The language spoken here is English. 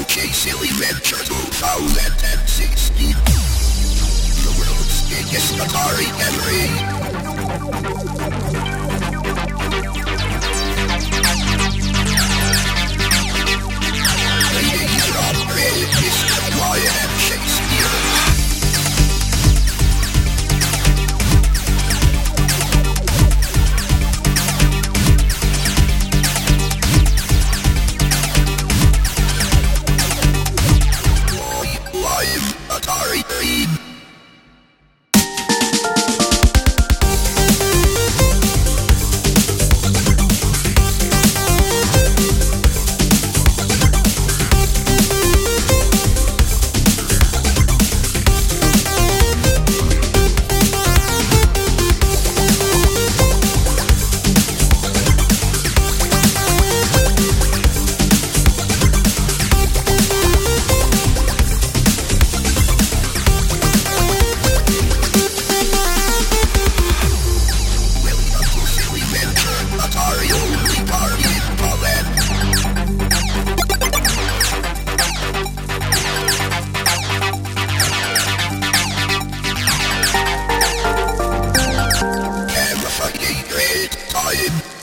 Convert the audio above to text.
OK Silly Venture 2016. The world's biggest Atari memory. I.